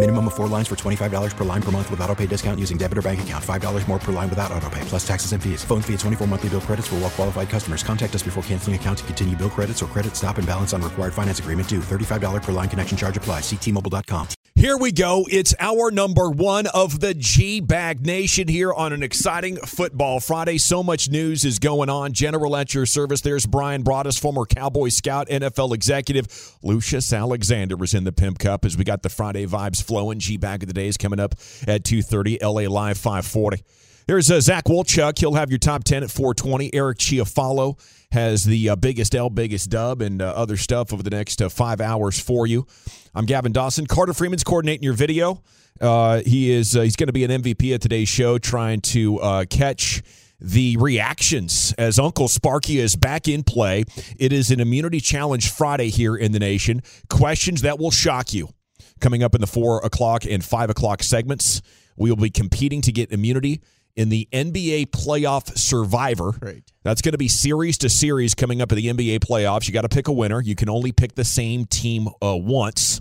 Minimum of four lines for $25 per line per month with auto pay discount using debit or bank account. $5 more per line without auto pay, plus taxes and fees. Phone fee at 24 monthly bill credits for all well qualified customers. Contact us before canceling account to continue bill credits or credit stop and balance on required finance agreement due. $35 per line connection charge applies. Ctmobile.com. Here we go. It's our number one of the G Bag Nation here on an exciting football Friday. So much news is going on. General at your service. There's Brian Broaddus, former Cowboy Scout, NFL executive. Lucius Alexander was in the Pimp Cup as we got the Friday vibes flowing. G back of the days coming up at 2.30, LA Live 540. There's uh, Zach Wolchuk. He'll have your top 10 at 420. Eric Chiafalo has the uh, biggest L, biggest dub, and uh, other stuff over the next uh, five hours for you. I'm Gavin Dawson. Carter Freeman's coordinating your video. Uh, he is uh, he's going to be an MVP at today's show, trying to uh, catch the reactions as Uncle Sparky is back in play. It is an immunity challenge Friday here in the nation. Questions that will shock you coming up in the four o'clock and five o'clock segments. We will be competing to get immunity in the NBA playoff survivor. That's going to be series to series coming up in the NBA playoffs. You got to pick a winner. You can only pick the same team uh, once.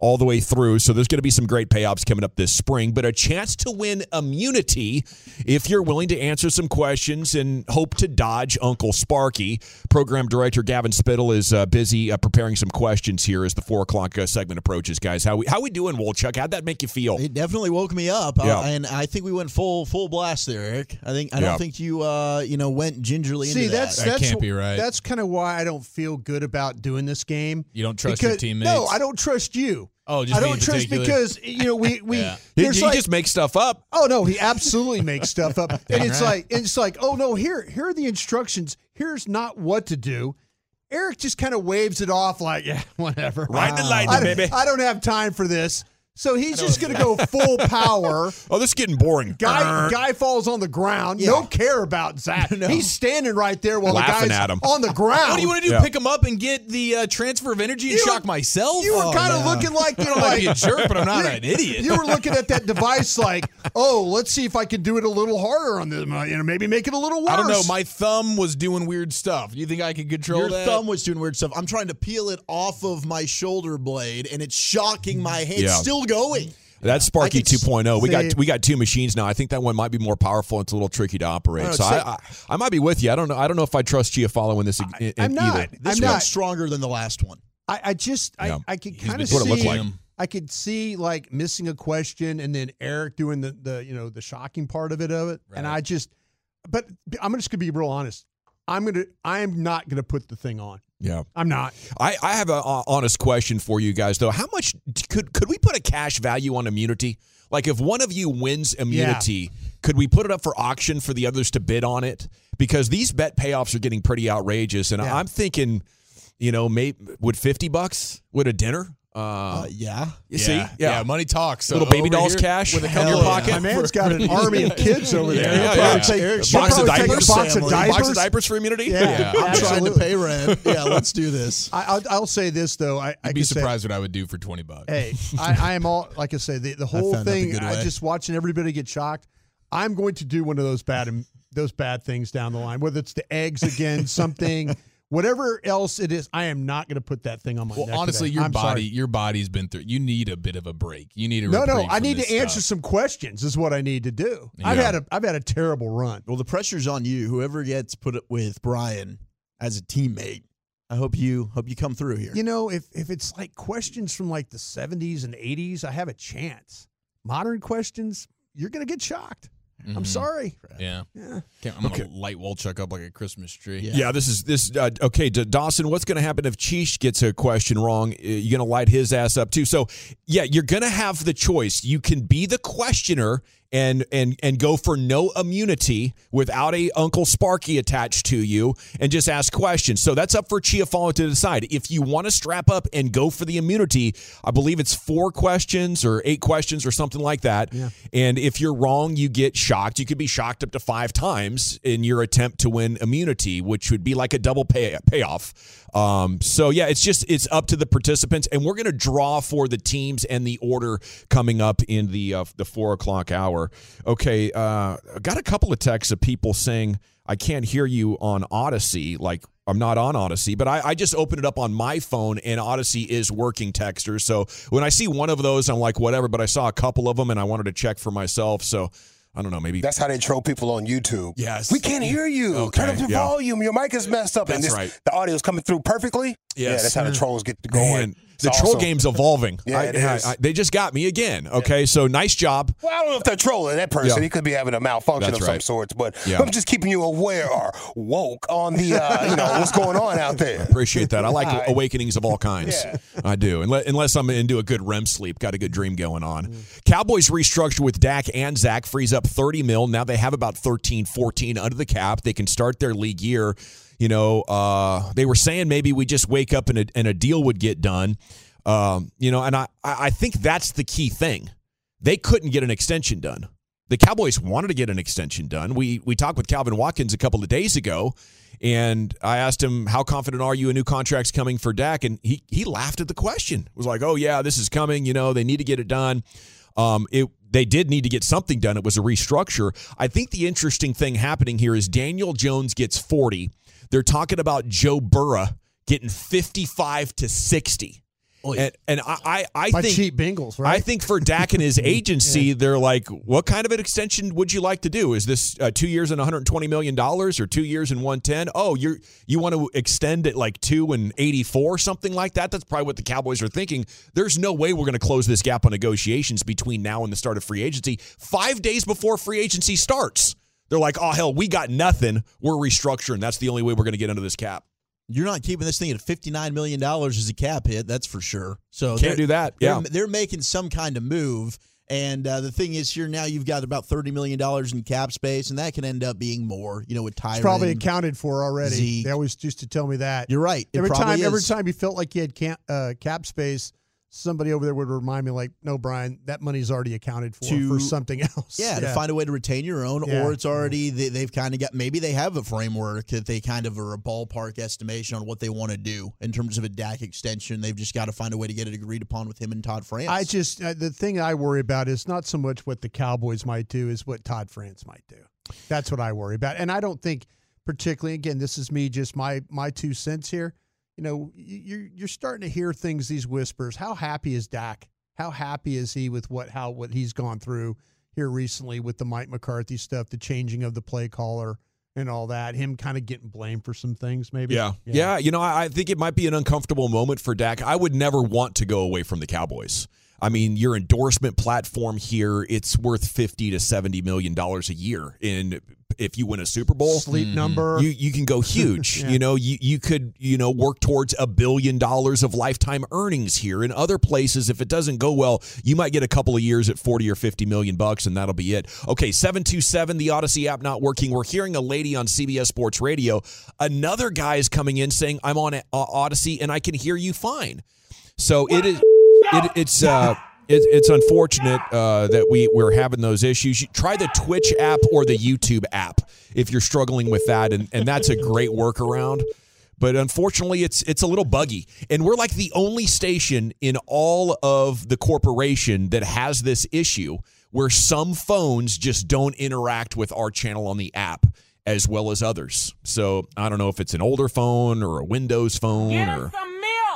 All the way through. So there's going to be some great payoffs coming up this spring, but a chance to win immunity if you're willing to answer some questions and hope to dodge Uncle Sparky. Program director Gavin Spittle is uh, busy uh, preparing some questions here as the four o'clock uh, segment approaches, guys. How we how we doing, Wolchuk? How'd that make you feel? It definitely woke me up, Yeah. uh, and I think we went full full blast there, Eric. I think I Yeah. don't think you uh you know went gingerly See, into that's that. that's can't be right. That's kind of why I don't feel good about doing this game. You don't trust your teammates? No, I don't trust you. Oh, just I don't trust because you know we we Yeah. He, he like- just makes stuff up. Oh no, he absolutely makes stuff up, and it's right. like it's like oh no, here here are the instructions. Here's not what to do. Eric just kind of waves it off like yeah, whatever. Right the lightning, I, baby. I don't have time for this. So he's just going to go full power. Oh, this is getting boring. Guy guy falls on the ground. No care about Zach. He's standing right there while Laughing the guy's at him. on the ground. What do you want to do? Yeah. Pick him up and get the uh, transfer of energy and You were- shock myself? You were Oh, kind of no. looking like you know, I might like a jerk, but I'm not an idiot. You were looking at that device like, oh, let's see if I can do it a little harder on them. You know, maybe make it a little worse. I don't know. My thumb was doing weird stuff. You think I could control Your that? thumb was doing weird stuff. I'm trying to peel it off of my shoulder blade, and it's shocking my hand. Yeah. Still going. That's Sparky 2.0. We got we got two machines now. I think that one might be more powerful. It's a little tricky to operate. Oh, I don't So know, I, I I might be with you. I don't know. I don't know if I trust Chiafalo following this in, in I'm not. either. This I'm one's not. stronger than the last one. I, I just Yeah. I, I could kind of been what it see. like. I could see like missing a question and then Eric doing the the you know the shocking part of it of it, and I just. But I'm just gonna be real honest. I'm gonna. I am not gonna put the thing on. Yeah. I'm not. I, I have an honest question for you guys though. How much could could we put a cash value on immunity? Like if one of you wins immunity, could we put it up for auction for the others to bid on it? Because these bet payoffs are getting pretty outrageous, and Yeah. I'm thinking, you know, maybe would fifty bucks would a dinner? Uh, Uh, yeah. you yeah, see, yeah, money talks. So Little baby over dolls here cash with a in your of- pocket? My man's got an army of kids over there. Yeah, He'll yeah, probably yeah. take- Eric, he'll box of probably take diapers? a box of diapers. box of diapers for immunity. Yeah. I'm trying to pay rent. Yeah, let's do this. I, I'll, I'll say this though. I, I You'd be can say- surprised what I would do for twenty bucks. Hey, I, I am all like I say the, the whole found out the thing. good I way. just watching everybody get shocked. I'm going to do one of those bad those bad things down the line. Whether it's the eggs again, something, whatever else it is. I am not going to put that thing on my Well, neck. honestly, today. your I'm body, sorry. your body's been through. You need a bit of a break. You need a No, no. I need to this answer some questions. Is what I need to do. I've had a I've had a terrible run. Well, the pressure's on you. Whoever gets put it with Brian as a teammate, I hope you hope you come through here. You know, if if it's like questions from like the 70s and 80s, I have a chance. Modern questions, you're going to get shocked. I'm Mhm. sorry. Yeah, Yeah. Can't- I'm gonna light Wolchuk up like a Christmas tree. Yeah. Yeah, this is this. Uh, okay, D- Dawson, what's going to happen if Cheesh gets a question wrong? Uh, You're going to light his ass up too. So, yeah, you're going to have the choice. You can be the questioner and and and go for no immunity without a Uncle Sparky attached to you and just ask questions. So that's up for Chiafalo to decide. If you want to strap up and go for the immunity, I believe it's four questions or eight questions or something like that. Yeah. And if you're wrong, you get shocked. You could be shocked up to five times in your attempt to win immunity, which would be like a double pay payoff. Um, so yeah, it's just it's up to the participants, and we're gonna draw for the teams and the order coming up in the uh, the four o'clock hour. Okay, uh, got a couple of texts of people saying I can't hear you on Audacy, like. I'm not on Audacy, but I, I just opened it up on my phone and Audacy is working texters. So when I see one of those, I'm like, whatever. But I saw a couple of them and I wanted to check for myself. So I don't know, maybe That's how they troll people on YouTube. Yes. We can't hear you. Okay, Turn up the yeah. volume. Your mic is messed up. and That's this, right. the audio's coming through perfectly. Yeah, Yes. that's how the mm. trolls get to going. Man, The troll game's evolving. Yeah, I- it I- I- they just got me again. Okay, so nice job. Well, I don't know if they're trolling that person. Yeah. He could be having a malfunction That's of some sorts, but Yeah. I'm just keeping you aware or woke on the, uh, you know, what's going on out there. Appreciate that. I like right. awakenings of all kinds. Yeah. I do. Unless, unless I'm into a good REM sleep, got a good dream going on. Mm. Cowboys restructured with Dak and Zach, frees up 30 mil. Now they have about 13, 14 under the cap. They can start their league year. You know, uh, they were saying maybe we just wake up and a, and a deal would get done. Um, you know, and I, I think that's the key thing. They couldn't get an extension done. The Cowboys wanted to get an extension done. We we talked with Calvin Watkins a couple of days ago, and I asked him, "How confident are you a new contract's coming for Dak?" And he he laughed at the question. It was like, "Oh yeah, this is coming. You know, they need to get it done." Um, it they did need to get something done. It was a restructure. I think the interesting thing happening here is Daniel Jones gets forty. They're talking about Joe Burrow getting fifty-five to sixty. And, and I, I, I By think cheap Bengals, I think for Dak and his agency, they're like, what kind of an extension would you like to do? Is this uh, two years and 120 million dollars, or two years and 110? Oh, you're you want to extend it like two and 84, something like that? That's probably what the Cowboys are thinking. There's no way we're going to close this gap on negotiations between now and the start of free agency. Five days before free agency starts, they're like, oh hell, we got nothing. We're restructuring. That's the only way we're going to get under this cap. You're not keeping this thing at $59 million as a cap hit, that's for sure. So Can't do that. They're, Yeah. they're making some kind of move. And uh, the thing is, here now you've got about $30 million in cap space, and that can end up being more, you know, with Tyron. It's probably accounted for already. Zeke. They always used to tell me that. You're right. Every probably time, every time you felt like you had camp, uh, cap space, somebody over there would remind me, like, "No, Brian, that money's already accounted for To- for something else." Yeah, to find a way to retain your own, Yeah. or it's already they, they've kind of got maybe they have a framework that they kind of are a ballpark estimation on what they want to do in terms of a Dak extension. They've just got to find a way to get it agreed upon with him and Todd France. I just uh, the thing I worry about is not so much what the Cowboys might do, is what Todd France might do. That's what I worry about, and I don't think particularly. Again, this is me, just my my two cents here. You know, you're you're starting to hear things, these whispers. How happy is Dak? How happy is he with what how what he's gone through here recently with the Mike McCarthy stuff, the changing of the play caller and all that, him kind of getting blamed for some things, maybe. Yeah. Yeah. You know, I, I think it might be an uncomfortable moment for Dak. I would never want to go away from the Cowboys. I mean, your endorsement platform here, it's worth 50 to 70 million dollars a year. And if you win a Super Bowl, Sleep number. you, you can go huge. Yeah. You know, you, you could, you know, work towards a billion dollars of lifetime earnings here. In other places, if it doesn't go well, you might get a couple of years at 40 or 50 million bucks, and that'll be it. Okay, 727, the Audacy app not working. We're hearing a lady on CBS Sports Radio. Another guy is coming in saying, I'm on uh, Audacy and I can hear you fine. So it is. It, it's uh, it, it's unfortunate uh, that we we're having those issues. You try the Twitch app or the YouTube app if you're struggling with that, and, and that's a great workaround. But unfortunately, it's it's a little buggy, and we're like the only station in all of the corporation that has this issue where some phones just don't interact with our channel on the app as well as others. So I don't know if it's an older phone or a Windows phone or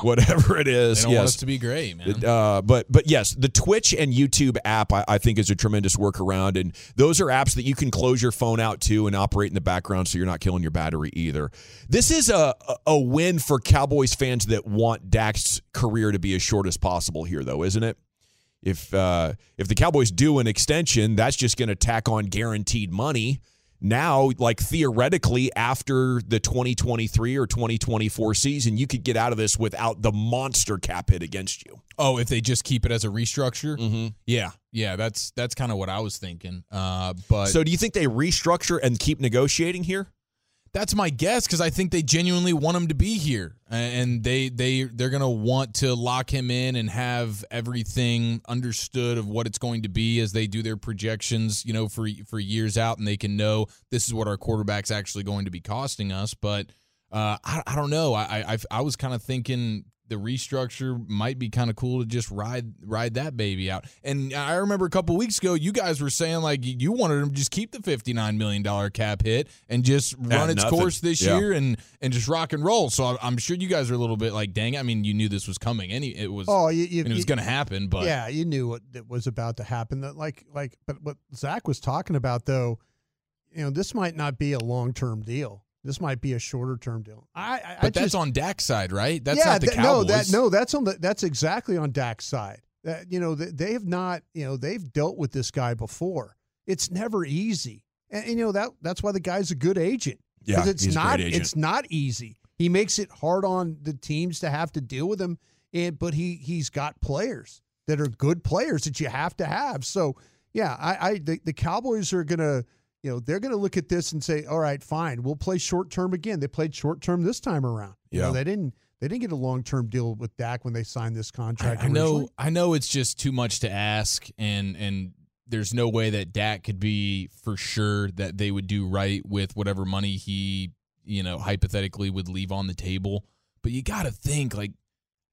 whatever it is. They don't yes. to be great, man. Uh, but but yes, the Twitch and YouTube app I, I think is a tremendous workaround, and those are apps that you can close your phone out to and operate in the background, so you're not killing your battery either. This is a a- a win for Cowboys fans that want Dak's career to be as short as possible here, though, isn't it? If uh, if the Cowboys do an extension, that's just going to tack on guaranteed money. Now, like theoretically, after the 2023 or 2024 season, you could get out of this without the monster cap hit against you. Oh, if they just keep it as a restructure, mm-hmm. yeah, yeah, that's that's kind of what I was thinking. Uh, but so, do you think they restructure and keep negotiating here? That's my guess because I think they genuinely want him to be here, and they they they're gonna want to lock him in and have everything understood of what it's going to be as they do their projections, you know, for for years out, and they can know this is what our quarterback's actually going to be costing us. But uh, I, I don't know. I I, I was kind of thinking the restructure might be kind of cool to just ride ride that baby out. And I remember a couple weeks ago, you guys were saying like you wanted them to just keep the fifty nine million dollar cap hit and just run its nothing. course this Yeah. year and and just rock and roll. So I'm- I'm sure you guys are a little bit like, dang. I mean, you knew this was coming. Any it was. Oh, you, you, and it was you- going to happen, but yeah, you knew what that was about to happen. That like like, but what Zach was talking about though, you know, this might not be a long term deal. This might be a shorter term deal. I, I but I that's just, on Dak's side, right? That's yeah, not the that- Cowboys. no, that no, that's on the that's exactly on Dak's side. That you know they, they have not you know they've dealt with this guy before. It's never easy, and, and, you know that that's why the guy's a good agent. Yeah, it's he's a not it's not easy. He makes it hard on the teams to have to deal with him, and but he he's got players that are good players that you have to have. So yeah, I, I the, the Cowboys are gonna you know they're gonna look at this and say, all right, fine, we'll play short term again. They played short term this time around. You know, Yeah. they didn't they didn't get a long term deal with Dak when they signed this contract. I know. I know it's just too much to ask, and and there's no way that Dak could be for sure that they would do right with whatever money he, you know, hypothetically would leave on the table. But you got to think like.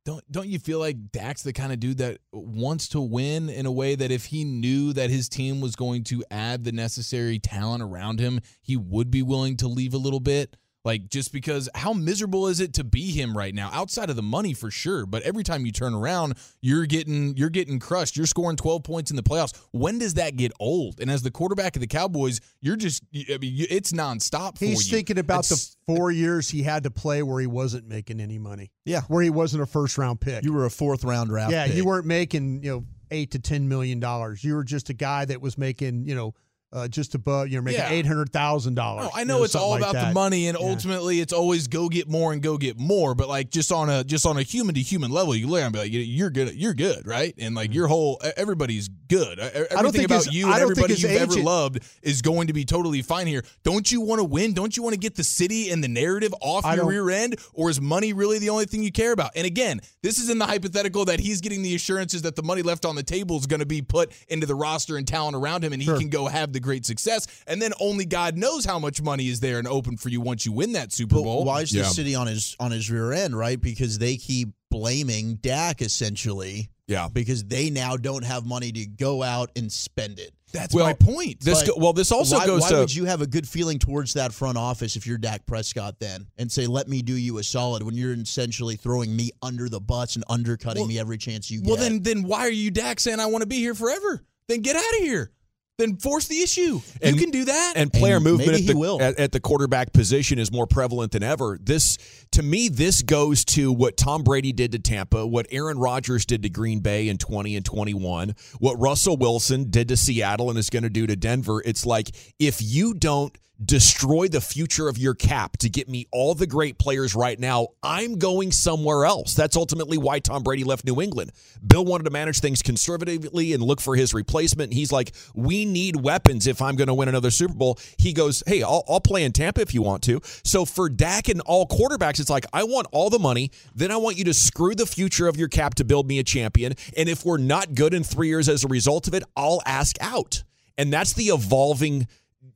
Don't don't you feel like Dak's the kind of dude that wants to win in a way that if he knew that his team was going to add the necessary talent around him, he would be willing to leave a little bit? Like just because how miserable is it to be him right now? Outside of the money for sure, but every time you turn around, you're getting you're getting crushed. You're scoring 12 points in the playoffs. When does that get old? And as the quarterback of the Cowboys, you're just I mean it's nonstop for He's you. thinking about It's- the four years he had to play where he wasn't making any money. Yeah. where he wasn't a first round pick. You were a fourth round draft. yeah, pick. you weren't making you know eight to ten million dollars. You were just a guy that was making you know uh, just above. You're making Yeah. eight hundred thousand dollars. No, I know it's all about the money, and Yeah. ultimately, it's always go get more and go get more. But like just on a just on a human to human level, you look and be like, "You- you're good, you're good, right? And like your whole everybody's good. Everything Mm-hmm. think about you I and don't think everybody you've ever loved is going to be totally fine here. Don't you want to win? Don't you want to get the city and the narrative off I your rear end, or is money really the only thing you care about? And again, this is in the hypothetical that he's getting the assurances that the money left on the table is going to be put into the roster and talent around him, and he can go have the great success. And then only God knows how much money is there and open for you once you win that Super But Bowl. why is Yeah. the city on his on his rear end, right? Because they keep blaming Dak essentially. Yeah. Because they now don't have money to go out and spend it. That's Well, my point. This go, well, this also why, goes why to would you have a good feeling towards that front office if you're Dak Prescott then and say, let me do you a solid when you're essentially throwing me under the bus and undercutting Well- me every chance you get? well, then then why are you Dak saying I want to be here forever? Then get out of here. Then force the issue. And- you can do that. and player And movement at the, will. At, at the quarterback position is more prevalent than ever. This, to me, this goes to what Tom Brady did to Tampa, what Aaron Rodgers did to Green Bay in 20 and 21, what Russell Wilson did to Seattle and is going to do to Denver. It's like if you don't destroy the future of your cap to get me all the great players right now, I'm going somewhere else. That's ultimately why Tom Brady left New England. Bill wanted to manage things conservatively and look for his replacement. He's like, we need weapons if I'm going to win another Super Bowl. He goes, hey, I'll, I'll play in Tampa if you want to. So for Dak and all quarterbacks, it's like, I want all the money. Then I want you to screw the future of your cap to build me a champion. And if we're not good in three years as a result of it, I'll ask out. And that's the evolving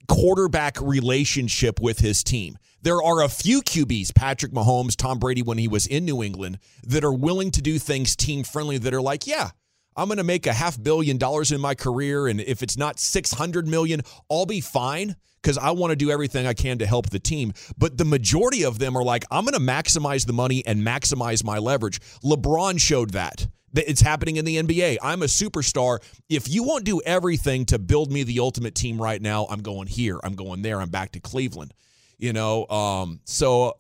quarterback relationship with his team. There are a few QBs, Patrick Mahomes, Tom Brady, when he was in New England, that are willing to do things team friendly that are like, yeah, I'm going to make a half billion dollars in my career. And if it's not 600 million, I'll be fine because I want to do everything I can to help the team. But the majority of them are like, I'm going to maximize the money and maximize my leverage. LeBron showed that. It's happening in the NBA. I'm a superstar. If you won't do everything to build me the ultimate team right now, I'm going here. I'm going there. I'm back to Cleveland. You know, um, so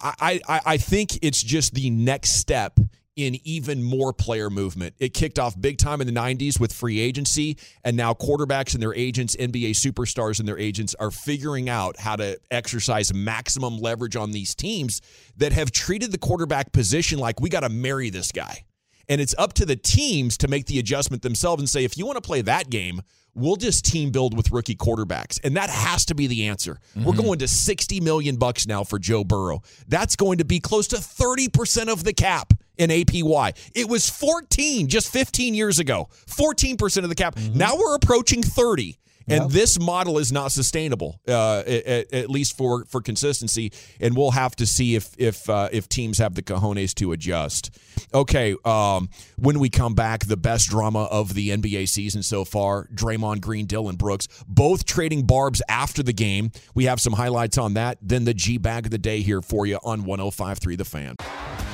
I, I, I think it's just the next step in even more player movement. It kicked off big time in the 90s with free agency, and now quarterbacks and their agents, NBA superstars and their agents are figuring out how to exercise maximum leverage on these teams that have treated the quarterback position like we got to marry this guy. And it's up to the teams to make the adjustment themselves and say, if you want to play that game, we'll just team build with rookie quarterbacks. And that has to be the answer. Mm-hmm. We're going to 60 million bucks now for Joe Burrow. That's going to be close to 30% of the cap in APY. It was 14 just 15 years ago. 14% of the cap. Mm-hmm. Now we're approaching 30. And yep. this model is not sustainable, uh, at, at, least for, for consistency. And we'll have to see if if uh, if teams have the cojones to adjust. Okay, um, when we come back, the best drama of the NBA season so far: Draymond Green, Dillon Brooks, both trading barbs after the game. We have some highlights on that. Then the G bag of the day here for you on 105.3 The Fan.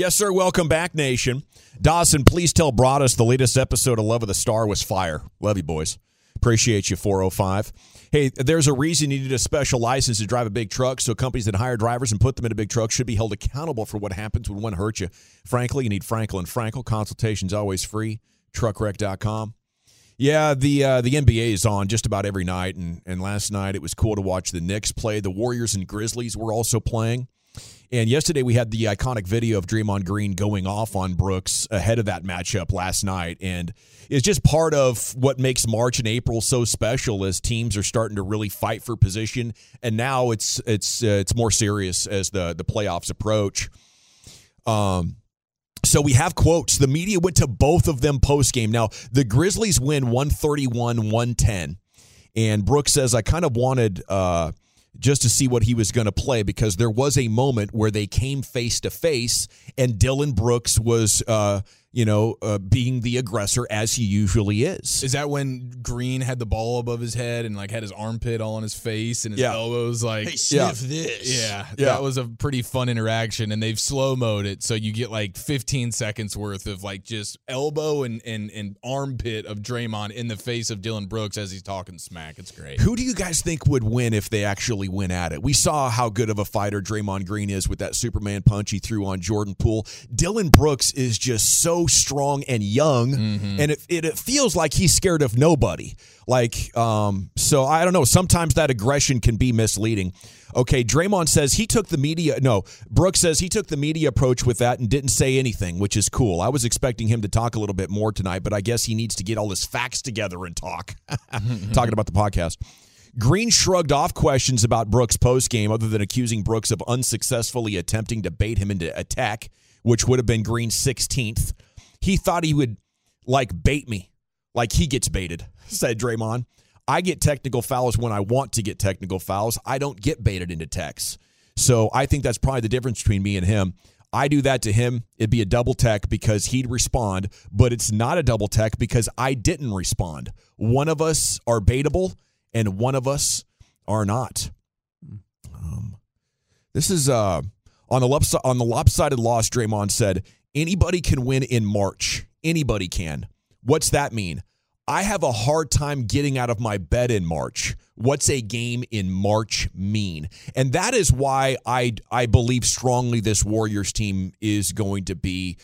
Yes, sir. Welcome back, Nation. Dawson, please tell Broaddus the latest episode of Love of the Star was fire. Love you, boys. Appreciate you, 405. Hey, there's a reason you need a special license to drive a big truck, so companies that hire drivers and put them in a big truck should be held accountable for what happens when one hurts you. Frankly, you need Frankel and Frankel. Consultation's always free. Truckwreck.com. Yeah, the uh, the NBA is on just about every night, and, and last night it was cool to watch the Knicks play. The Warriors and Grizzlies were also playing. And yesterday we had the iconic video of Draymond Green going off on Brooks ahead of that matchup last night. And it's just part of what makes March and April so special as teams are starting to really fight for position. And now it's it's uh, it's more serious as the the playoffs approach. Um so we have quotes. The media went to both of them post game. Now, the Grizzlies win 131 110. And Brooks says, I kind of wanted uh, just to see what he was going to play because there was a moment where they came face to face and Dillon Brooks was uh, you know, uh, being the aggressor as he usually is. Is that when Green had the ball above his head and like had his armpit all on his face and his yeah. elbows like hey, sniff yeah. this? Yeah, yeah, that was a pretty fun interaction, and they've slow mode it so you get like 15 seconds worth of like just elbow and and and armpit of Draymond in the face of Dillon Brooks as he's talking smack. It's great. Who do you guys think would win if they actually went at it? We saw how good of a fighter Draymond Green is with that Superman punch he threw on Jordan Poole. Dillon Brooks is just so strong and young, mm-hmm. and it, it, it feels like he's scared of nobody. Like, um, so I don't know. Sometimes that aggression can be misleading. Okay, Draymond says he took the media. No, Brooks says he took the media approach with that and didn't say anything, which is cool. I was expecting him to talk a little bit more tonight, but I guess he needs to get all his facts together and talk. Talking about the podcast. Green shrugged off questions about Brooks' postgame, other than accusing Brooks of unsuccessfully attempting to bait him into attack, which would have been Green's 16th. He thought he would like bait me, like he gets baited, said Draymond. I get technical fouls when I want to get technical fouls. I don't get baited into techs. So I think that's probably the difference between me and him. I do that to him, it'd be a double tech because he'd respond, but it's not a double tech because I didn't respond. One of us are baitable and one of us are not. Um, this is uh, on the lopsided, on the lopsided loss. Draymond said Anybody can win in March. Anybody can. What's that mean? I have a hard time getting out of my bed in March. What's a game in March mean? And that is why I I believe strongly this Warriors team is going to be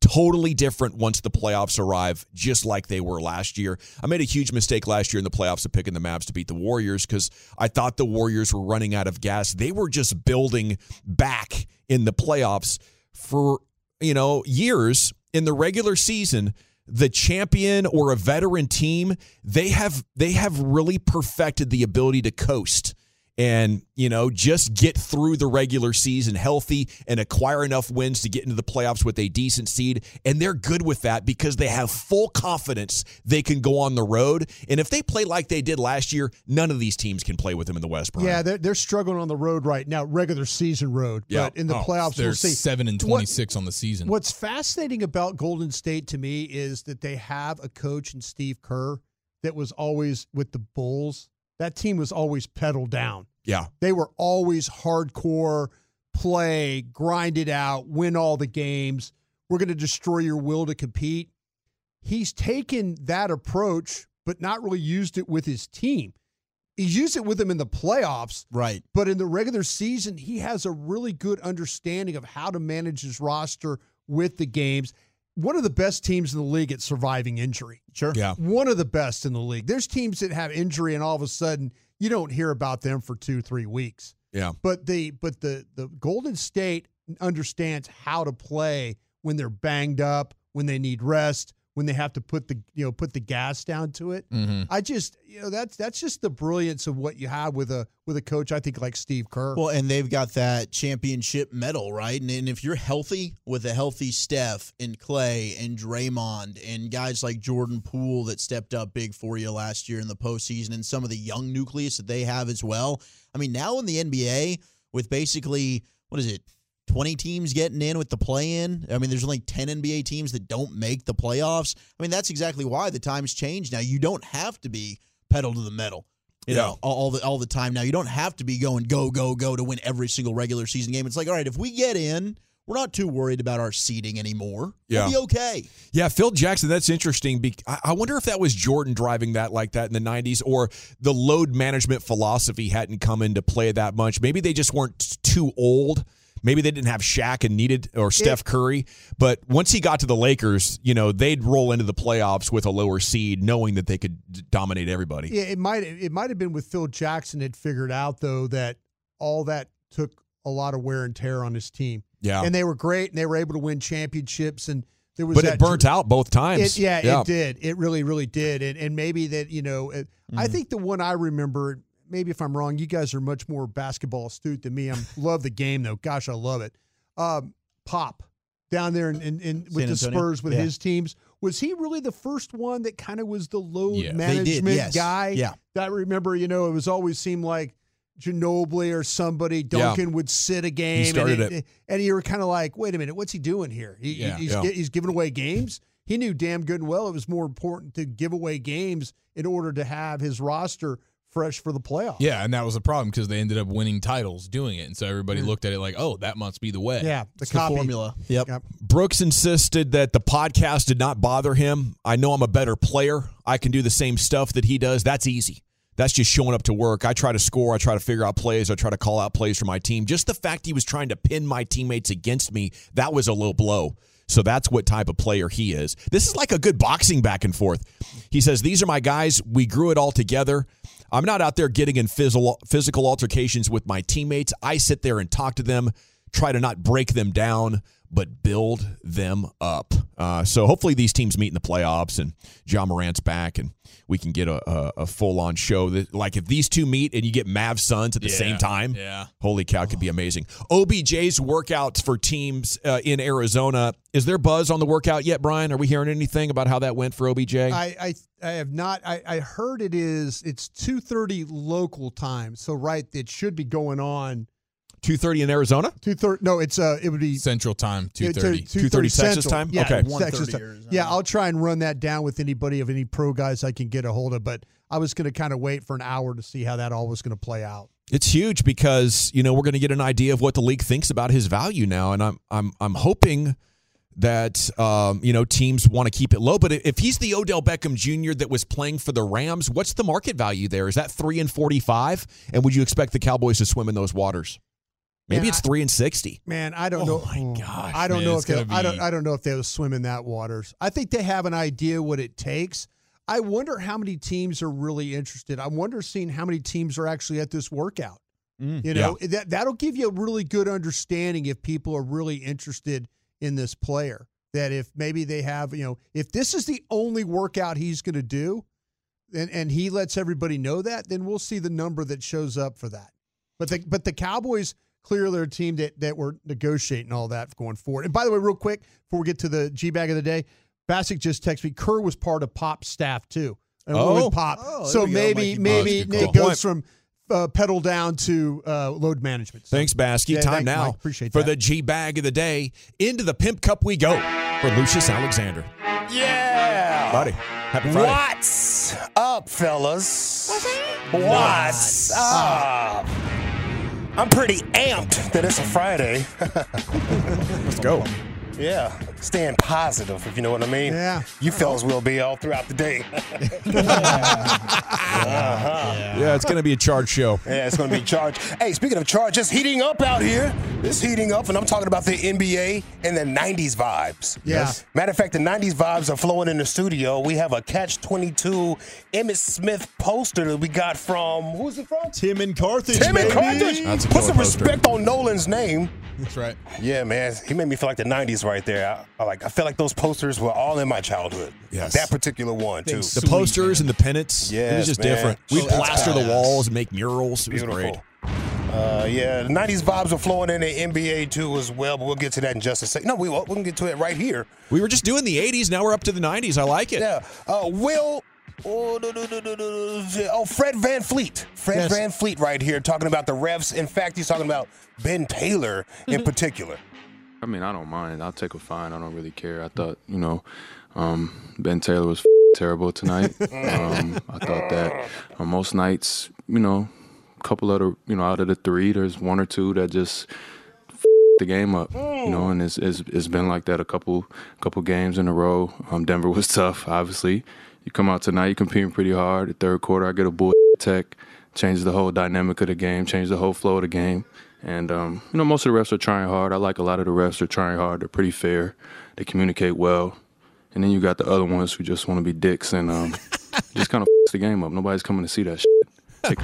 totally different once the playoffs arrive, just like they were last year. I made a huge mistake last year in the playoffs of picking the Mavs to beat the Warriors because I thought the Warriors were running out of gas. They were just building back in the playoffs for, you know, years in the regular season the champion or a veteran team they have they have really perfected the ability to coast and you know just get through the regular season healthy and acquire enough wins to get into the playoffs with a decent seed and they're good with that because they have full confidence they can go on the road and if they play like they did last year none of these teams can play with them in the west Brian. Yeah, they're, they're struggling on the road right now, regular season road. Yeah. But in the Oh, playoffs, they're we'll see. seven and What- twenty six on the season. What's fascinating about Golden State to me is that they have a coach in Steve Kerr that was always with the Bulls. That team was always pedal down. yeah They were always hardcore play, grind it out, win all the games. We're going to destroy your will to compete. He's taken that approach, but not really used it with his team. He's used it with them in the playoffs, Right. but in the regular season, he has a really good understanding of how to manage his roster with the games. One of the best teams in the league at surviving injury. Sure. yeah One of the best in the league. There's teams that have injury and all of a sudden you don't hear about them for two, three weeks. yeah But the but the the Golden State understands how to play when they're banged up, when they need rest, when they have to put the you know put the gas down to it. Mhm. I just you know that's that's just the brilliance of what you have with a with a coach I think like Steve Kerr. Well, and they've got that championship medal, right? And, and if you're healthy with a healthy Steph and Clay and Draymond and guys like Jordan Poole that stepped up big for you last year in the postseason and some of the young nucleus that they have as well. I mean, now in the NBA, with basically, what is it? 20 teams getting in with the play in. I mean, there's only 10 NBA teams that don't make the playoffs. I mean, that's exactly why the times change now. You don't have to be pedal to the metal. You Yeah. know, all the all the time now. You don't have to be going go go go to win every single regular season game. It's like, all right, if we get in, we're not too worried about our seeding anymore. Yeah. We'll be okay. Yeah, Phil Jackson, that's interesting. I wonder if that was Jordan driving that like that in the 90s or the load management philosophy hadn't come into play that much. Maybe they just weren't too old. Maybe they didn't have Shaq and needed or Steph Curry. But once he got to the Lakers, you know, they'd roll into the playoffs with a lower seed knowing that they could dominate everybody. Yeah, it might it might have been with Phil Jackson had figured out though that all that took a lot of wear and tear on his team. Yeah. And they were great and they were able to win championships and there was But it burnt out both times. It, yeah, it did. It really, really did. And and maybe that you know, it, I mm-hmm. think the one I remember. Maybe if I'm wrong, you guys are much more basketball astute than me. I love the game though. Gosh, I love it. Um, Pop down there in, in, in with the Spurs with Yeah. his teams. Was he really the first one that kind of was the load Yeah. Did, management yes. guy? Yeah. I remember, you know, it was always seemed like Ginobili or somebody, Duncan would sit a game. started and it. And you were kind of like, wait a minute, what's he doing here? He, Yeah. he's, Yeah. he's giving away games. He knew damn good and well it was more important to give away games in order to have his roster fresh for the playoffs. Yeah, and that was the problem because they ended up winning titles doing it, and so everybody mm. looked at it like, "Oh, that must be the way." Yeah, the It's the formula. Yep. Yep. Brooks insisted that the podcast did not bother him. I know I'm a better player. I can do the same stuff that he does. That's easy. That's just showing up to work. I try to score. I try to figure out plays. I try to call out plays for my team. Just the fact he was trying to pin my teammates against me, that was a low blow. So that's what type of player he is. This is like a good boxing back and forth. He says, These are my guys. We grew it all together. I'm not out there getting in physical, physical altercations with my teammates. I sit there and talk to them, try to not break them down, but build them up. Uh, so hopefully these teams meet in the playoffs and Ja Morant's back and we can get a, a, a full on show. That Like if these two meet and you get Mav Suns at the Yeah, same time, yeah. holy cow, it could be amazing. OBJ's workouts for teams uh, in Arizona. Is there buzz on the workout yet, Brian? Are we hearing anything about how that went for OBJ? I, I I have not. I, I heard it is. It's two thirty local time. So right, it should be going on. 2.30 in Arizona? Two thirty. No, it's uh. It would be Central Time, two thirty. two- 2:30 Texas time? Yeah, Okay. Texas time. Yeah, I'll try and run that down with anybody of any pro guys I can get a hold of. But I was going to kind of wait for an hour to see how that all was going to play out. It's huge because you know we're going to get an idea of what the league thinks about his value now, and I'm I'm I'm hoping that um, you know teams want to keep it low. But if he's the Odell Beckham Jr. that was playing for the Rams, what's the market value there? Is that three and forty-five? And would you expect the Cowboys to swim in those waters? Maybe Yeah, it's three and sixty. Man, I don't Oh know. Oh my gosh, I don't man, know if they, gonna I don't. be- I don't know if they'll swim in that waters. I think they have an idea what it takes. I wonder how many teams are really interested. I wonder seeing how many teams are actually at this workout. Mm, you know that that'll give you a really good understanding if people are really interested in this player. That if maybe they have, you know, if this is the only workout he's going to do, and and he lets everybody know that, then we'll see the number that shows up for that. But the but the Cowboys clearly are a team that that were negotiating all that going forward. And by the way, real quick before we get to the G bag of the day, Bacsik just texted me. Kerr was part of Pop's staff too. And Oh. with Pop. Oh, so we go, maybe maybe it call. goes Point. from uh, pedal down to uh, load management. So- Thanks, Baskey. Yeah, Time thanks, now Mike. Appreciate for that. the G bag of the day. Into the Pimp Cup we go for Lucius Alexander. Yeah. Buddy, happy Friday. What's up, fellas? What's up? I'm pretty amped that it's a Friday. Let's go. Yeah, staying positive, if you know what I mean. Yeah. You fellas will be all throughout the day. uh-huh. Yeah, it's going to be a charge show. Yeah, it's going to be charged. Hey, speaking of charge, it's heating up out here. It's heating up, and I'm talking about the NBA and the 90s vibes. Yeah. Matter of fact, the 90s vibes are flowing in the studio. We have a Catch 22 Emmitt Smith poster that we got from, who's it from? Tim and Carthage. Tim and. Carthage. Put some poster. respect on Nolan's name. That's right. Yeah, man, he made me feel like the '90s right there. I, I like, I feel like those posters were all in my childhood. Yes. that particular one too. The posters and the pennants. Yeah. it was just man. different. We Oh, plaster the walls and make murals. It was Beautiful. great. Uh, yeah, the '90s vibes are flowing in the NBA too as well, but we'll get to that in just a second. No, we won't. We can get to it right here. We were just doing the 80s. Now we're up to the 90s. I like it. Yeah, uh, Will. Oh, no, no, no, no, no, no. oh, Fred VanVleet. Fred Yes. VanVleet right here talking about the refs. In fact, he's talking about Ben Taylor in particular. I mean, I don't mind. I'll take a fine. I don't really care. I thought, you know, um, Ben Taylor was terrible tonight. um, I thought that on most nights, you know, a couple of the, you know, out of the three, there's one or two that just the game up, you know, and it's, it's it's been like that a couple couple games in a row. Um, Denver was tough, obviously. You come out tonight, you're competing pretty hard. The third quarter, I get a bull tech, changes the whole dynamic of the game, changes the whole flow of the game. And um, you know, most of the refs are trying hard. I like a lot of the refs are trying hard. They're pretty fair. They communicate well. And then you got the other ones who just want to be dicks and um, just kind of the game up. Nobody's coming to see that shit. Take-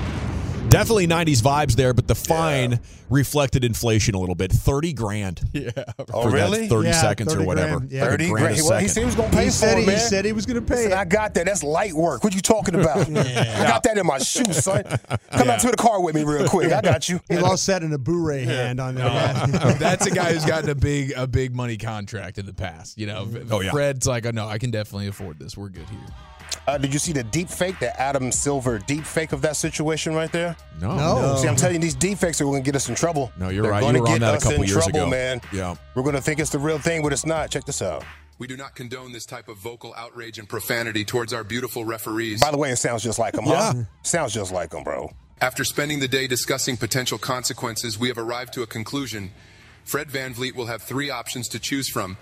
Definitely 90s vibes there, but the fine reflected inflation a little bit. 30 grand. Yeah. Oh, really? that 30 Yeah, seconds 30 or whatever. grand, yeah. Like a 30 grand a grand. Well, he second. said he was going to pay He for said it, he, man. he said he was going to pay Listen, it. I got that. That's light work. What you talking about? I got that in my shoe, son. Come out to the car with me real quick. I got you. He lost that in a Blu-ray hand on oh, that. That's a guy who's gotten a big a big money contract in the past. You know, Oh, yeah. Fred's like, oh no, I can definitely afford this. We're good here. Uh, did you see the deep fake, the Adam Silver deep fake of that situation right there? No. No. See, I'm telling you, these deep fakes are going to get us in trouble. No, you're They're right. You gonna were on get that a us couple in years trouble, ago. man. Yeah. We're going to think it's the real thing, but it's not. Check this out. We do not condone this type of vocal outrage and profanity towards our beautiful referees. By the way, it sounds just like him, huh? Sounds just like him, bro. After spending the day discussing potential consequences, we have arrived to a conclusion. Fred VanVleet will have three options to choose from.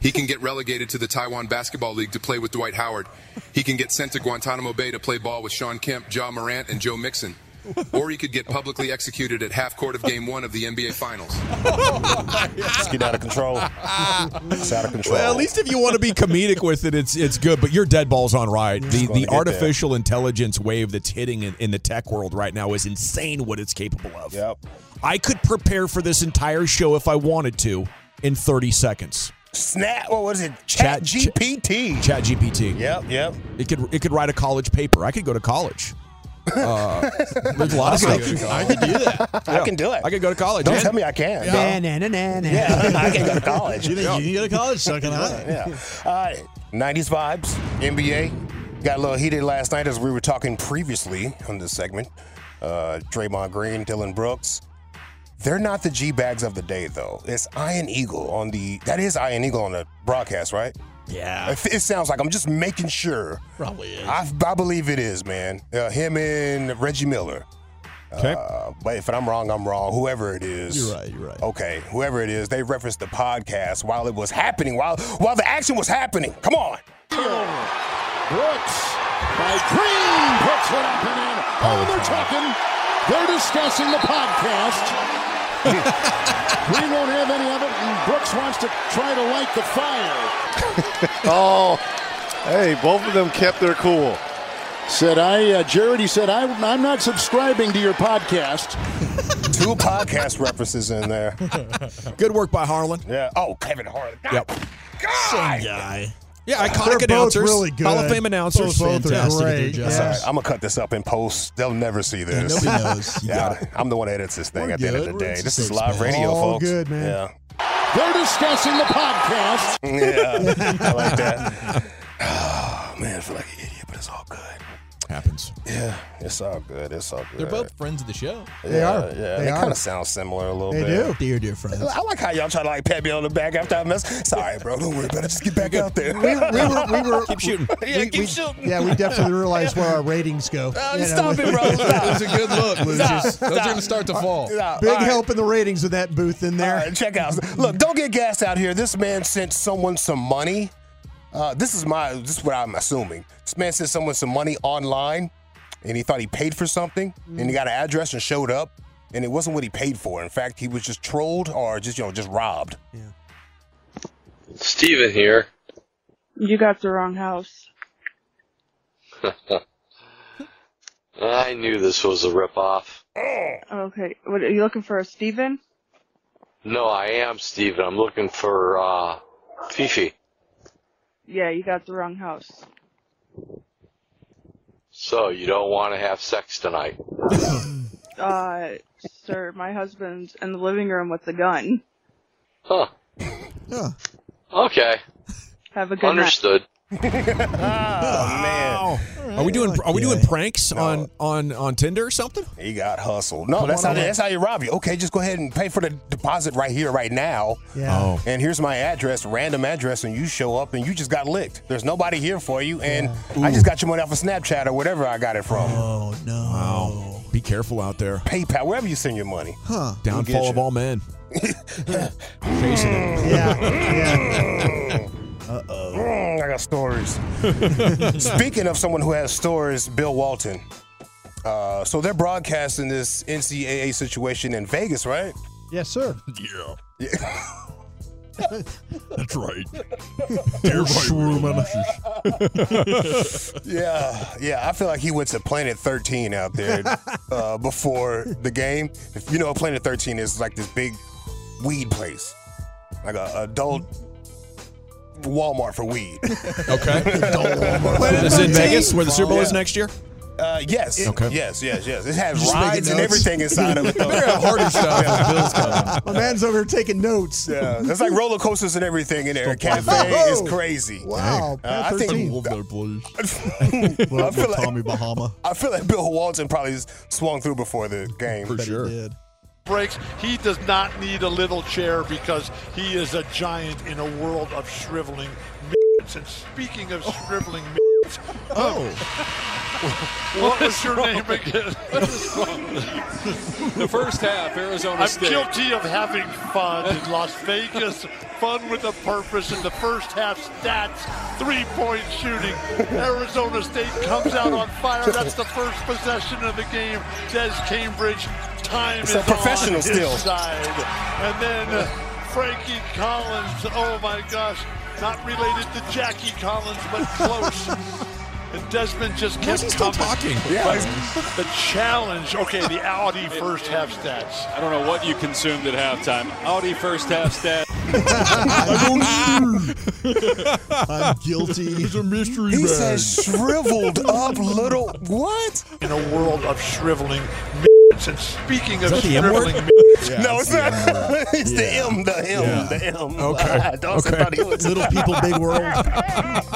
He can get relegated to the Taiwan Basketball League to play with Dwight Howard. He can get sent to Guantanamo Bay to play ball with Shawn Kemp, Ja Morant, and Joe Mixon. Or he could get publicly executed at half court of game one of the NBA Finals. Let's get out of control. It's out of control. Well, at least if you want to be comedic with it, it's it's good. But your dead balls on right. The the get artificial intelligence wave that's hitting in, in the tech world right now is insane. What it's capable of. Yep. I could prepare for this entire show if I wanted to in 30 seconds. Snap. What was it? Chat, Chat- GPT. Chat GPT. Yep, yep. It could it could write a college paper. I could go to college. Uh, there's a lot of stuff. I can do that. I can do it. I could go to college. Don't And- tell me I can't. Na, na, na, na, na. Yeah, I can go to college. You think you can go to college? So can I. Yeah. Uh, 90s vibes, NBA. Got a little heated last night as we were talking previously on this segment. Uh, Draymond Green, Dillon Brooks. They're not the G bags of the day, though. It's Ian Eagle on the. That is Ian Eagle on the broadcast, right? Yeah. It, it sounds like I'm just making sure. Probably is. I, I believe it is, man. Uh, him and Reggie Miller. Okay. Uh, but if I'm wrong, I'm wrong. Whoever it is. You're right, you're right. Okay, whoever it is, they referenced the podcast while it was happening, while while the action was happening. Come on. Brooks by Green puts it up and in. Oh, they're talking. They're discussing the podcast. Green won't have any of it, and Brooks wants to try to light the fire. oh, hey, both of them kept their cool. Said I, uh, Jared. He said I, I'm not subscribing to your podcast. Two podcast references in there. Good work by Harlan. Yeah. Oh, Kevin Harlan. Yep. God. guy. Yeah, iconic They're both announcers. really good. Hall of Fame announcers. Both- both are Fantastic. great. That's all right. I'm gonna cut this up in post. They'll never see this. nobody knows. You yeah, got it. I'm the one that edits this thing We're at the end of good. the We're day. in This safe is live space. radio, All folks. good, man. Yeah. They're discussing the podcast. Yeah, I like that. Oh, man, I feel like an idiot, but it's all good. Happens. Yeah, it's all good. It's all good. They're both friends of the show. They are. Yeah, they, kind of sound similar a little They bit. do. Dear, dear friends. I like how y'all try to like pat me on the back after I mess. Sorry, bro. Don't worry about it. Just get back out there. We, we were, we were Keep shooting. yeah, we- keep we- shooting. Yeah, we definitely realized where our ratings go. Oh, You know, stop it, bro. It was a good look, Lucius. Stop, Those are going to start to fall. Stop. Big All right. help in the ratings with that booth in there. All right, check out. Look, don't get gassed out here. This man sent someone some money. Uh, this is my. This is what I'm assuming. This man sent someone some money online, and he thought he paid for something, and he got an address and showed up, and it wasn't what he paid for. In fact, he was just trolled or just you know just robbed. Yeah. Steven here. You got the wrong house. I knew this was a ripoff. Okay, what are you looking for, a Steven? No, I am Steven. I'm looking for uh, Fifi. Yeah, you got the wrong house. So you don't want to have sex tonight? Uh, sir, my husband's in the living room with the gun. Huh. Okay. Have a good night. Understood. Oh man, Are we doing? Are we doing pranks on on on Tinder or something? he got hustled. No, Come that's how over. that's how you rob you. Okay, just go ahead and pay for the deposit right here, right now. Yeah. Oh. And here's my address, random address, and you show up and you just got licked. There's nobody here for you, and I just got your money off of Snapchat or whatever I got it from. Oh no. Wow. Be careful out there. PayPal, wherever you send your money. Huh. Downfall of all men. Chasing it. Yeah. yeah. Uh oh. Mm, I got stories. Speaking of someone who has stories, Bill Walton. Uh, so they're broadcasting this NCAA situation in Vegas, right? Yes, sir. Yeah. That's right. yeah, yeah. I feel like he went to Planet 13 out there uh, before the game. If you know Planet 13 is, like this big weed place, like a adult Walmart for weed. Okay. Is it in Vegas where the Super Bowl is next year? Uh, yes. Okay. Yes, yes, yes. It has Just making rides and notes. everything inside of it. Though. Better have harder stuff as Bill's coming. My man's over here taking notes. Yeah, it's like roller coasters and everything in there. Cafe Whoa. is crazy. Wow. Uh, I Pat think 13. I feel like Tommy Bahama. I feel like Bill Walton probably swung through before the game. For sure. Did. Breaks. He does not need a little chair because he is a giant in a world of shriveling midgets. And speaking of shriveling midgets, Oh. Um, what was your name again? The first half, Arizona State. I'm State. guilty of having fun in Las Vegas. Fun with a purpose in the first half stats, three-point shooting. Arizona State comes out on fire. That's the first possession of the game. Des Cambridge, time It's is a professional on his still. side. And then uh, Frankie Collins, oh my gosh, not related to Jackie Collins, but close. And Desmond just kept Why is he still talking? But the challenge, okay, the Audi first half stats. I don't know what you consumed at halftime. Audi first half stats. I'm guilty. It's a mystery He bag. says shriveled up little what? in a world of shriveling midgets. And speaking of that the M word? shriveling no, it's not. it's the M, the M, Yeah. the M. Okay. Ah, Dawson Okay. thought he was Little people, big world.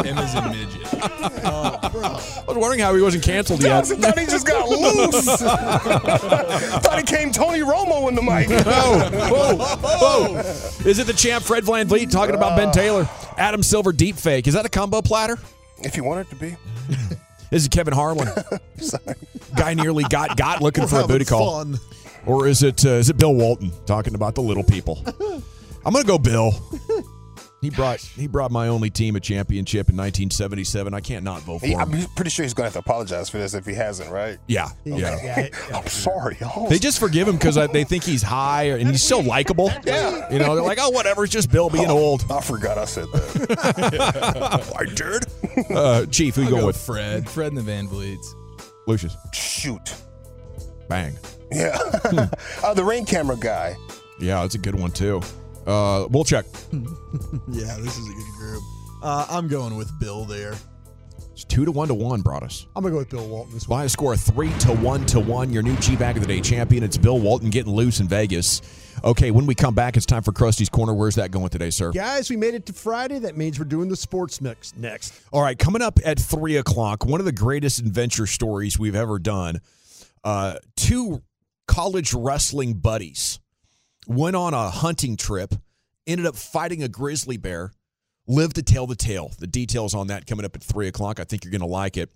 M is a midget. I was wondering how he wasn't canceled yet. Dawson thought he just got loose. thought he came Tony Romo in the mic. Whoa, whoa, whoa. Is it the champ Fred VanVleet talking about Ben uh, Taylor? Adam Silver deep fake. Is that a combo platter? If you want it to be. This is Kevin Harlan. Guy nearly got got looking We're for a booty call. fun. Or is it uh, is it Bill Walton talking about the little people? I'm gonna go Bill. He brought he brought my only team a championship in 1977. I can't not vote for He, him. I'm pretty sure he's going to have to apologize for this if he hasn't, right? Yeah, Okay. yeah. I'm sorry, y'all. They just forgive him because they think he's high and he's so likable. Yeah. You know, they're like, oh, whatever. It's just Bill being old. I forgot I said that. I did. Uh, Chief, who you I'll going go with? Fred. Fred and the VanVleets. Lucius. Shoot. Bang. Yeah. uh, the rain camera guy. Yeah, that's a good one too. Uh, we'll check. yeah, this is a good group. Uh, I'm going with Bill there. It's two to one to one, Broaddus. I'm gonna go with Bill Walton this. By a score of three to one to one, your new G Bag of the Day champion. It's Bill Walton getting loose in Vegas. Okay, when we come back, it's time for Krusty's Corner. Where's that going today, sir? Guys, we made it to Friday. That means we're doing the sports mix next. All right, coming up at three o'clock, one of the greatest adventure stories we've ever done. Uh, two college wrestling buddies went on a hunting trip, ended up fighting a grizzly bear, lived to tell the tale. The details on that coming up at three o'clock. I think you're going to like it.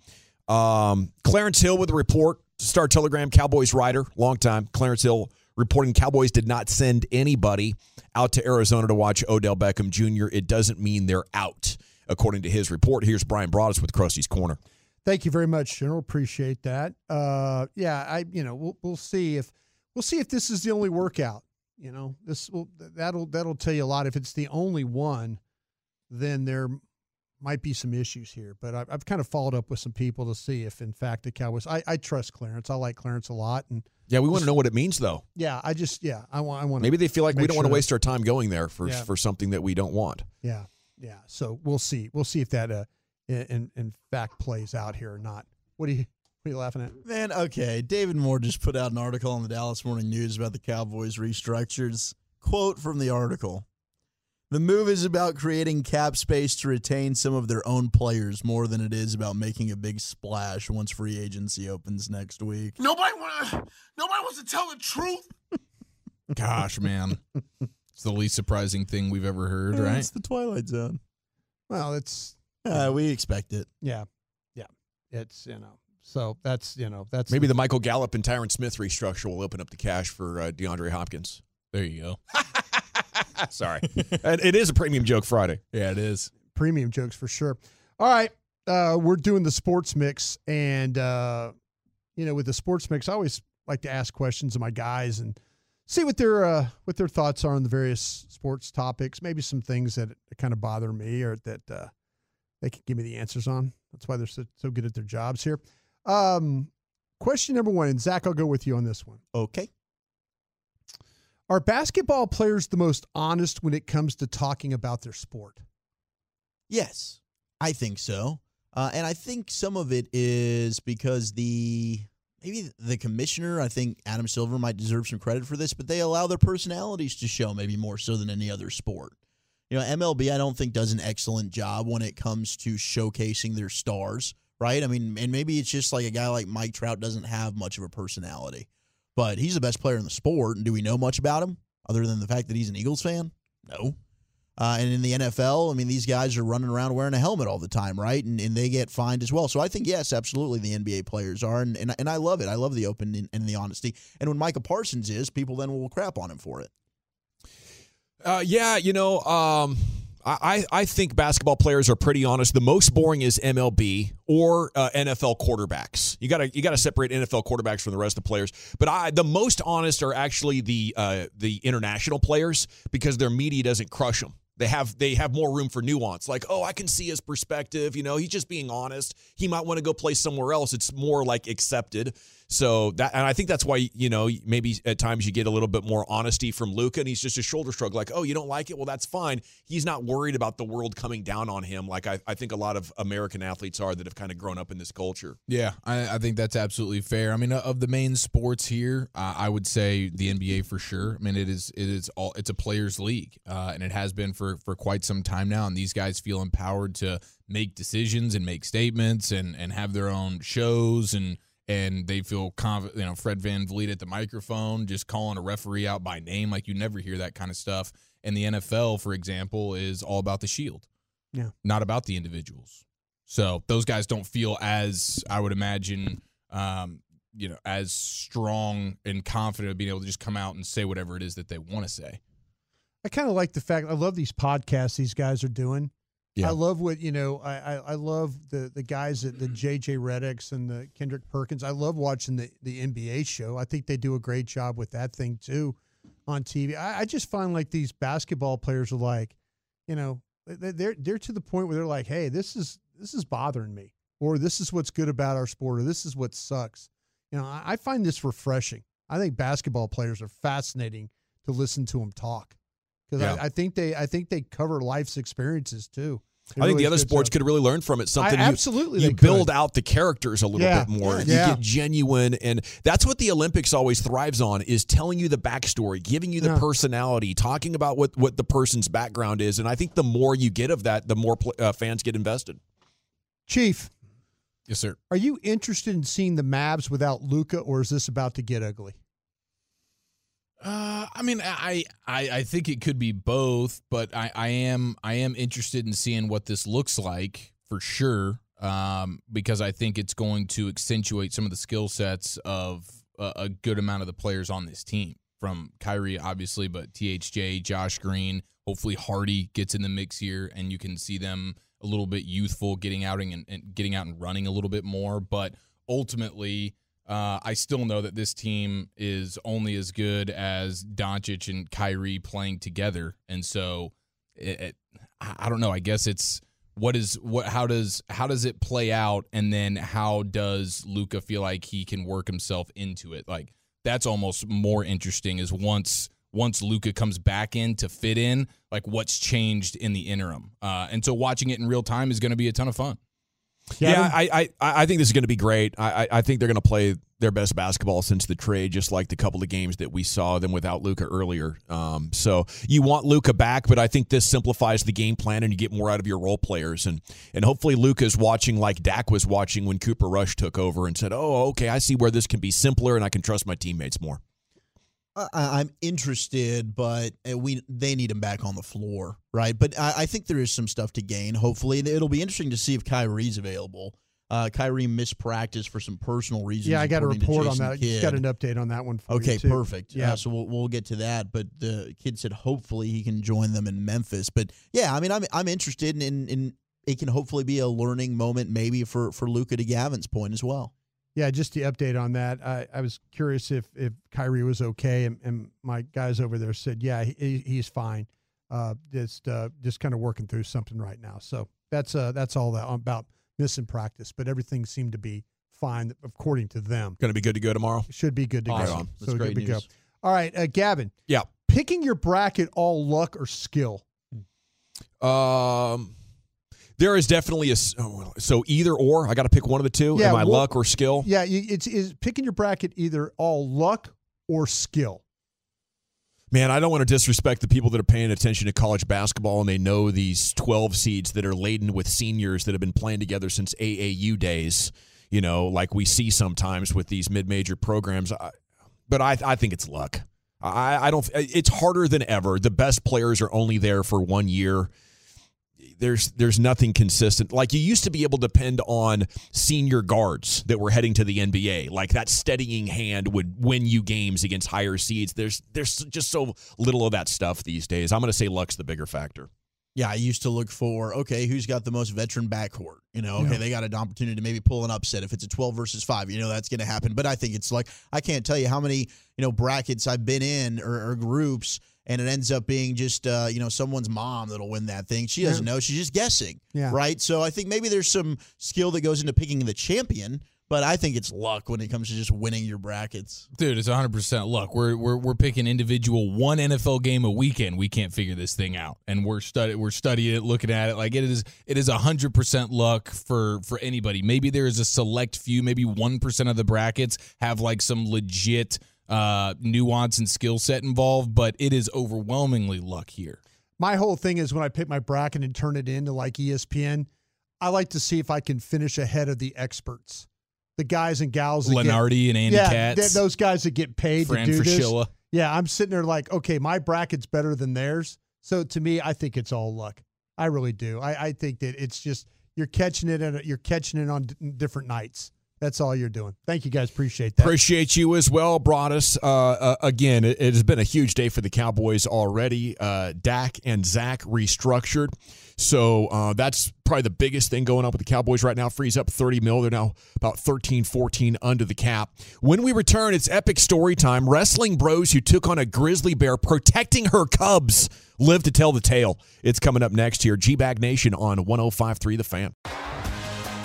Um, Clarence Hill with a report. Star Telegram Cowboys writer, long time. Clarence Hill reporting Cowboys did not send anybody out to Arizona to watch Odell Beckham Jr. It doesn't mean they're out, according to his report. Here's Brian Broaddus with Krusty's Corner. Thank you very much, General. Appreciate that. Uh, yeah, I you know we'll we'll see if we'll see if this is the only workout. You know, this will that'll that'll tell you a lot. If it's the only one, then there might be some issues here. But I've, I've kind of followed up with some people to see if, in fact, the Cowboys. I, I trust Clarence. I like Clarence a lot, and Yeah, we want to know what it means, though. yeah, I just yeah, I want I want. Maybe they feel like we don't want to waste our time going there for Yeah. for something that we don't want. Yeah, yeah. So we'll see. We'll see if that uh, in in, in fact plays out here or not. What are you what are you laughing at? Man, okay. David Moore just put out an article on the Dallas Morning News about the Cowboys restructures. Quote from the article The move is about creating cap space to retain some of their own players more than it is about making a big splash once free agency opens next week. Nobody wanna. Nobody wants to tell the truth. Gosh, man. It's the least surprising thing we've ever heard, right? It's the Twilight Zone. Well, it's Uh, we expect it. yeah, yeah. It's you know. So that's you know that's Maybe the Michael Gallup and Tyron Smith restructure will open up the cash for uh, DeAndre Hopkins. There you go. Sorry, it is a premium joke Friday. Yeah, it is. premium jokes for sure. All right, uh, we're doing the sports mix, and uh, you know, with the sports mix, I always like to ask questions of my guys and see what their uh, what their thoughts are on the various sports topics. Maybe some things that kind of bother me or that uh, they can give me the answers on. That's why they're so, so good at their jobs here. Um, question number one, and Zach, I'll go with you on this one. Okay. Are basketball players the most honest when it comes to talking about their sport? Yes, I think so. Uh, and I think some of it is because the maybe the commissioner, I think Adam Silver might deserve some credit for this, but they allow their personalities to show maybe more so than any other sport. You know, MLB, I don't think does an excellent job when it comes to showcasing their stars, right? I mean, and maybe it's just like a guy like Mike Trout doesn't have much of a personality, but he's the best player in the sport. And do we know much about him other than the fact that he's an Eagles fan? No. Uh, and in the NFL, I mean, these guys are running around wearing a helmet all the time, right? And, and they get fined as well. So I think, yes, absolutely, the NBA players are. And, and, and I love it. I love the open and, and the honesty. And when Micah Parsons is, people then will crap on him for it. Uh, yeah, you know, um, I, I think basketball players are pretty honest. The most boring is MLB or uh, NFL quarterbacks. You gotta you gotta separate NFL quarterbacks from the rest of the players. But I the most honest are actually the uh, the international players because their media doesn't crush them. They have they have more room for nuance. Like, oh, I can see his perspective. You know, he's just being honest. He might want to go play somewhere else. It's more like accepted. So that, and I think that's why you know maybe at times you get a little bit more honesty from Luka, and he's just a shoulder shrug, like, "Oh, you don't like it? Well, that's fine." He's not worried about the world coming down on him, like I, I think a lot of American athletes are that have kind of grown up in this culture. Yeah, I, I think that's absolutely fair. I mean, of the main sports here, uh, I would say the NBA for sure. I mean, it is it is all it's a players' league, uh, and it has been for for quite some time now. And these guys feel empowered to make decisions and make statements and and have their own shows and and they feel confident. You know, Fred VanVleet at the microphone, just calling a referee out by name, like you never hear that kind of stuff. And the NFL, for example, is all about the shield, Yeah. not about the individuals. So those guys don't feel as I would imagine, um, you know, as strong and confident of being able to just come out and say whatever it is that they want to say. I kind of like the fact I love these podcasts these guys are doing. Yeah. I love what you know. I, I, I love the the guys that the mm-hmm. JJ Redicks and the Kendrick Perkins. I love watching the the NBA show. I think they do a great job with that thing too on TV. I, I just find like these basketball players are like, you know, they- they're they're to the point where they're like, hey, this is this is bothering me, or this is what's good about our sport, or this is what sucks. You know, I, I find this refreshing. I think basketball players are fascinating to listen to them talk because Yeah. I, I think they I think they cover life's experiences too. They I think really the other sports could really learn from it. Something I- you- absolutely you, they build out the characters a little Yeah. bit more. You Yeah. get genuine, and that's what the Olympics always thrives on: is telling you the backstory, giving you the Yeah. personality, talking about what what the person's background is. And I think the more you get of that, the more uh, fans get invested. Chief. Yes, sir. Are you interested in seeing the Mavs without Luka, or is this about to get ugly? Uh, I mean, I, I I think it could be both, but I, I am I am interested in seeing what this looks like for sure. Um, because I think it's going to accentuate some of the skill sets of a, a good amount of the players on this team. From Kyrie, obviously, but THJ, Josh Green, hopefully Hardy gets in the mix here, and you can see them a little bit youthful, getting out and, and getting out and running a little bit more. But ultimately, uh, I still know that this team is only as good as Doncic and Kyrie playing together, and so it, it, I don't know. I guess it's what is what how does how does it play out, and then how does Luka feel like he can work himself into it? Like that's almost more interesting. Is once once Luka comes back in to fit in, like what's changed in the interim, uh, and so watching it in real time is going to be a ton of fun. Yeah, I, I I think this is going to be great. I I think they're going to play their best basketball since the trade, just like the couple of games that we saw them without Luka earlier. Um, so you want Luka back, but I think this simplifies the game plan and you get more out of your role players. And and hopefully Luka's watching like Dak was watching when Cooper Rush took over and said, "Oh, okay, I see where this can be simpler, and I can trust my teammates more." I, I'm interested, but uh, we they need him back on the floor, right? But I, I think there is some stuff to gain. Hopefully, it'll be interesting to see if Kyrie's available. Uh, Kyrie missed practice for some personal reasons. Yeah, I got a report on that. Kidd. got an update on that one. For Okay, perfect. Yeah, Uh, so we'll we'll get to that. But the kid said hopefully he can join them in Memphis. But yeah, I mean, I'm I'm interested in in, in it can hopefully be a learning moment maybe for for Luka to Gavin's point as well. Yeah. Just the update on that. I, I was curious if if Kyrie was okay, and, and my guys over there said, yeah, he, he's fine. Uh, just uh, just kind of working through something right now. So that's uh that's all that about missing practice, but everything seemed to be fine according to them. Going to be good to go tomorrow. Should be good to Awesome. go. That's so great good to go. All right, uh, Gavin. Yeah. Picking your bracket all luck or skill. Um, there is definitely a oh, so either or. I got to pick one of the two. Yeah, Am I well- luck or skill? Yeah, it's is picking your bracket either all luck or skill. Man, I don't want to disrespect the people that are paying attention to college basketball and they know these 12 seeds that are laden with seniors that have been playing together since AAU days, you know, like we see sometimes with these mid major programs. I, but I, I think it's luck. I, I don't, it's harder than ever. The best players are only there for one year. There's there's nothing consistent. Like you used to be able to depend on senior guards that were heading to the NBA. Like that steadying hand would win you games against higher seeds. There's there's just so little of that stuff these days. I'm going to say luck's the bigger factor. Yeah, I used to look for okay, who's got the most veteran backcourt? You know, okay, Yeah. they got an opportunity to maybe pull an upset if it's a twelve versus five. You know, that's going to happen. But I think it's like I can't tell you how many you know brackets I've been in or, or groups, and it ends up being just uh, you know someone's mom that'll win that thing. She doesn't know; she's just guessing. Yeah. Right. So I think maybe there's some skill that goes into picking the champion, but I think it's luck when it comes to just winning your brackets. Dude, it's 100% luck. We're we're we're picking individual one NFL game a weekend. We can't figure this thing out. And we're study we're studying it, looking at it like it is it is 100% luck for for anybody. Maybe there is a select few, maybe 1% of the brackets have like some legit uh nuance and skill set involved, but it is overwhelmingly luck here. My whole thing is when I pick my bracket and turn it into like ESPN, I like to see if I can finish ahead of the experts, the guys and gals. That Lunardi get, and Andy yeah, Katz. th- those guys that get paid Fran to do Fraschilla. this. Yeah, I'm sitting there like, okay, my bracket's better than theirs. So to me, I think it's all luck. I really do. I, I think that it's just you're catching it at a, you're catching it on d- different nights. That's all you're doing. Thank you guys. Appreciate that. Appreciate you as well, Broaddus. Uh, uh, again, it, it has been a huge day for the Cowboys already. Uh, Dak and Zach restructured. So uh, that's probably the biggest thing going on with the Cowboys right now. Frees up 30 mil. They're now about 13, 14 under the cap. When we return, it's epic story time. Wrestling bros who took on a grizzly bear protecting her cubs live to tell the tale. It's coming up next here. G Bag Nation on 1053 The Fan.